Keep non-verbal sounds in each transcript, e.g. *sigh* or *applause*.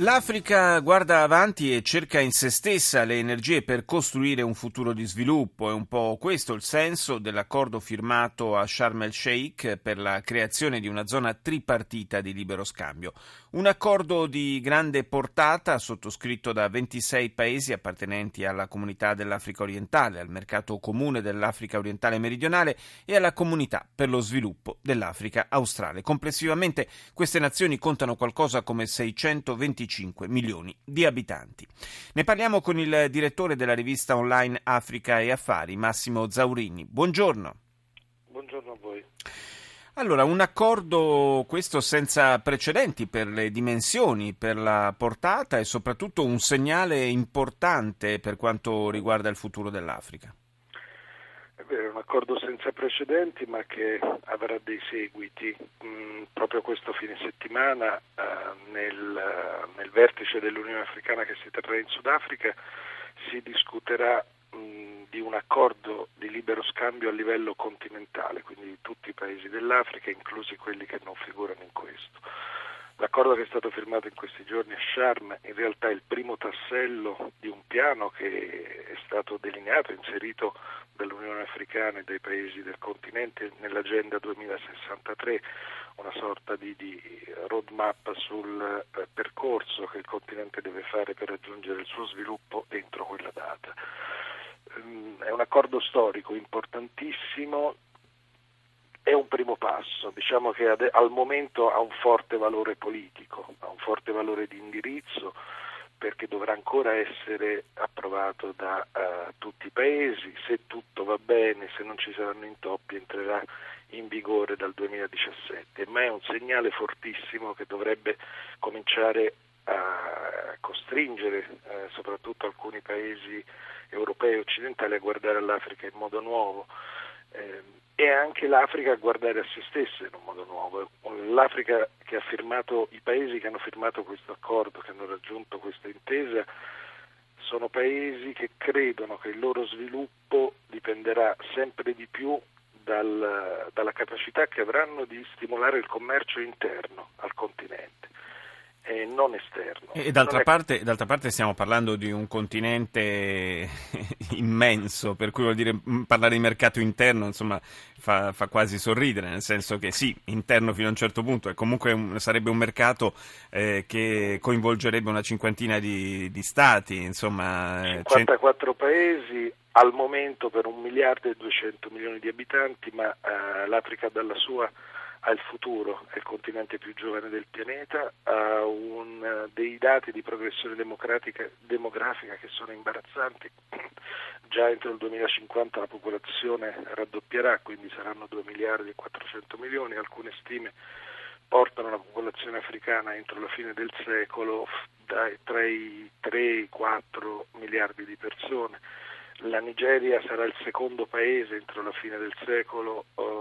L'Africa guarda avanti e cerca in se stessa le energie per costruire un futuro di sviluppo. È un po' questo il senso dell'accordo firmato a Sharm el Sheikh per la creazione di una zona tripartita di libero scambio. Un accordo di grande portata sottoscritto da 26 paesi appartenenti alla comunità dell'Africa orientale, al mercato comune dell'Africa orientale meridionale e alla comunità per lo sviluppo dell'Africa australe. Complessivamente queste nazioni contano qualcosa come 625 25 milioni di abitanti. Ne parliamo con il direttore della rivista online Africa e Affari, Massimo Zaurini. Buongiorno. Buongiorno a voi. Allora, un accordo questo senza precedenti per le dimensioni, per la portata e soprattutto un segnale importante per quanto riguarda il futuro dell'Africa. È un accordo senza precedenti ma che avrà dei seguiti. Mm, proprio questo fine settimana eh, nel, nel, vertice dell'Unione Africana che si terrà in Sudafrica si discuterà mm, di un accordo di libero scambio a livello continentale, quindi di tutti i paesi dell'Africa, inclusi quelli che non figurano in questo. L'accordo che è stato firmato in questi giorni a Sharm in realtà è il primo tassello di un piano che è stato delineato, inserito dall'Unione Africana e dai paesi del continente nell'Agenda 2063, una sorta di, di roadmap sul eh, percorso che il continente deve fare per raggiungere il suo sviluppo entro quella data. Um, è un accordo storico importantissimo è un primo passo, diciamo che ad, al momento ha un forte valore politico, ha un forte valore di indirizzo perché dovrà ancora essere approvato da uh, tutti i paesi, se tutto va bene, se non ci saranno intoppi entrerà in vigore dal 2017, ma è un segnale fortissimo che dovrebbe cominciare a costringere eh, soprattutto alcuni paesi europei e occidentali a guardare all'Africa in modo nuovo. Eh, e anche l'Africa a guardare a se stessa in un modo nuovo. L'Africa che ha firmato, i paesi che hanno firmato questo accordo, che hanno raggiunto questa intesa, sono paesi che credono che il loro sviluppo dipenderà sempre di più dal, dalla capacità che avranno di stimolare il commercio interno al continente e non esterno. E d'altra, è... parte, d'altra, parte, stiamo parlando di un continente immenso, per cui vuol dire mm, parlare di mercato interno insomma, fa, fa, quasi sorridere, nel senso che sì, interno fino a un certo punto, e comunque un, sarebbe un mercato eh, che coinvolgerebbe una cinquantina di, di stati. Insomma, 54 cent... paesi al momento per un miliardo e 200 milioni di abitanti, ma eh, l'Africa dalla sua ha il futuro, è il continente più giovane del pianeta, ha un, dei dati di progressione demografica che sono imbarazzanti, *clears throat* già entro il 2050 la popolazione raddoppierà, quindi saranno 2 miliardi e 400 milioni, alcune stime portano la popolazione africana entro la fine del secolo dai, tra i 3 e i 4 miliardi di persone. La Nigeria sarà il secondo paese entro la fine del secolo uh,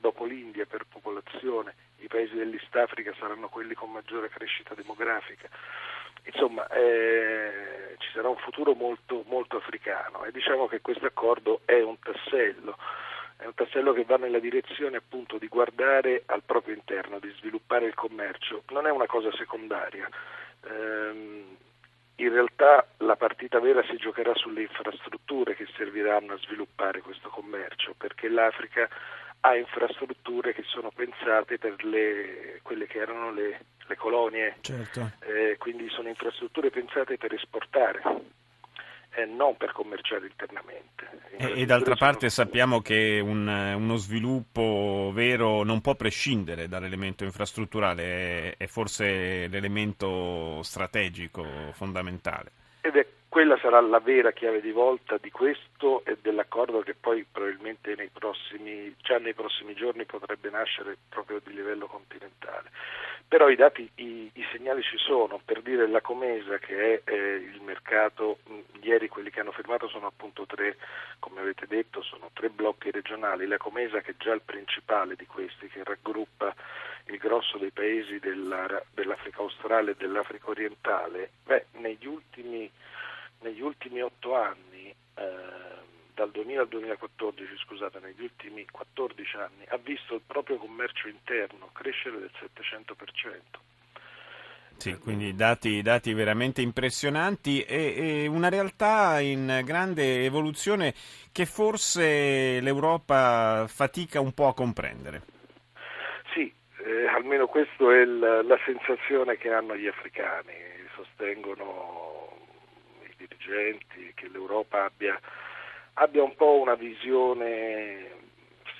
dopo l'India per popolazione, i paesi dell'East Africa saranno quelli con maggiore crescita demografica. Insomma, eh, ci sarà un futuro molto, molto africano e diciamo che questo accordo è un tassello, è un tassello che va nella direzione appunto di guardare al proprio interno, di sviluppare il commercio, non è una cosa secondaria. Eh, in realtà la partita vera si giocherà sulle infrastrutture che serviranno a sviluppare questo commercio, perché l'Africa ha infrastrutture che sono pensate per le, quelle che erano le, le colonie, certo. eh, quindi sono infrastrutture pensate per esportare e non per commerciare internamente. E, e d'altra parte sappiamo che un, uno sviluppo vero non può prescindere dall'elemento infrastrutturale, è, è forse l'elemento strategico fondamentale. Quella sarà la vera chiave di volta di questo e dell'accordo che poi probabilmente nei prossimi, già nei prossimi giorni potrebbe nascere proprio di livello continentale. Però i dati, i, i segnali ci sono, per dire la Comesa che è eh, il mercato, ieri quelli che hanno firmato sono appunto tre, come avete detto, sono tre blocchi regionali, la Comesa che è già il principale di questi, che raggruppa il grosso dei paesi della, dell'Africa australe e dell'Africa orientale, beh, negli ultimi, negli ultimi otto anni, eh, dal 2000 al 2014, scusate, negli ultimi 14 anni, ha visto il proprio commercio interno crescere del 700%. Sì, quindi dati, dati veramente impressionanti e, e, una realtà in grande evoluzione che forse l'Europa fatica un po' a comprendere. Sì, eh, almeno questa è la, la sensazione che hanno gli africani, sostengono dirigenti che l'Europa abbia, abbia un po' una visione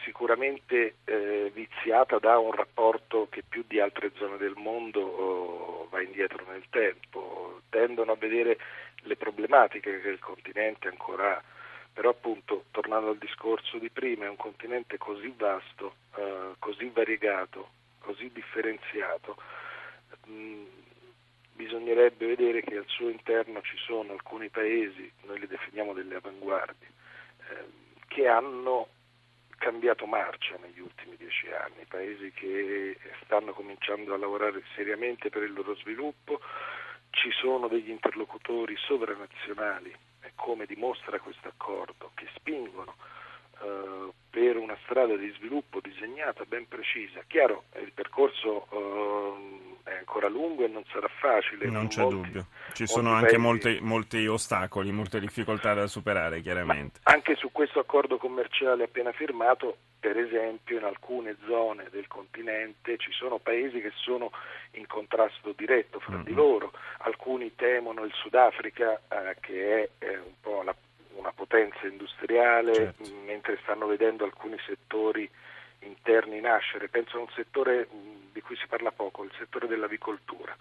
sicuramente eh, viziata da un rapporto che più di altre zone del mondo oh, va indietro nel tempo, tendono a vedere le problematiche che il continente ancora ha, però appunto tornando al discorso di prima è un continente così vasto, eh, così variegato, così differenziato, mh, mm, bisognerebbe vedere che al suo interno ci sono alcuni paesi, noi li definiamo delle avanguardie, eh, che hanno cambiato marcia negli ultimi dieci anni, paesi che stanno cominciando a lavorare seriamente per il loro sviluppo, ci sono degli interlocutori sovranazionali, come dimostra questo accordo, che spingono eh, per una strada di sviluppo disegnata ben precisa. Chiaro, il percorso eh, è ancora lungo e non sarà facile. Non c'è molti, dubbio, ci sono anche molti, molti, ostacoli, molte difficoltà da superare chiaramente. Ma anche su questo accordo commerciale appena firmato, per esempio in alcune zone del continente ci sono paesi che sono in contrasto diretto fra mm-hmm. di loro, alcuni temono il Sudafrica eh, che è eh, un po' la una potenza industriale, certo. mentre stanno vedendo alcuni settori interni nascere. Penso a un settore di cui si parla poco, il settore dell'avicoltura,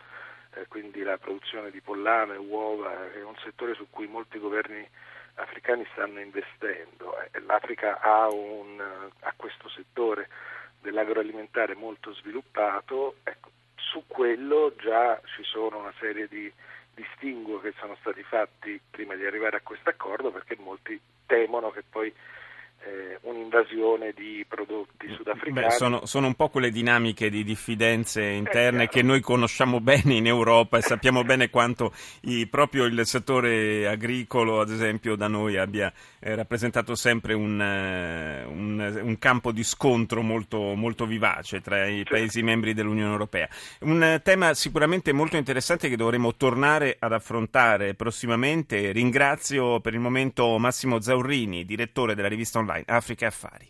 eh, quindi la produzione di pollame, uova, è un settore su cui molti governi africani stanno investendo. Eh, L'Africa ha, un, ha, questo settore dell'agroalimentare molto sviluppato, ecco, su quello già ci sono una serie di distinguo che sono stati fatti prima di arrivare a questo accordo perché molti temono che poi eh, un'invasione di prodotti sudafricani. Beh, sono, sono, un po' quelle dinamiche di diffidenze interne che noi conosciamo bene in Europa e sappiamo bene quanto i, proprio il settore agricolo, ad esempio, da noi abbia eh, rappresentato sempre un, uh, un, un, campo di scontro molto, molto vivace tra i certo. Paesi membri dell'Unione Europea. Un tema sicuramente molto interessante che dovremo tornare ad affrontare prossimamente. Ringrazio per il momento Massimo Zaurrini, direttore della rivista online Africa Affari.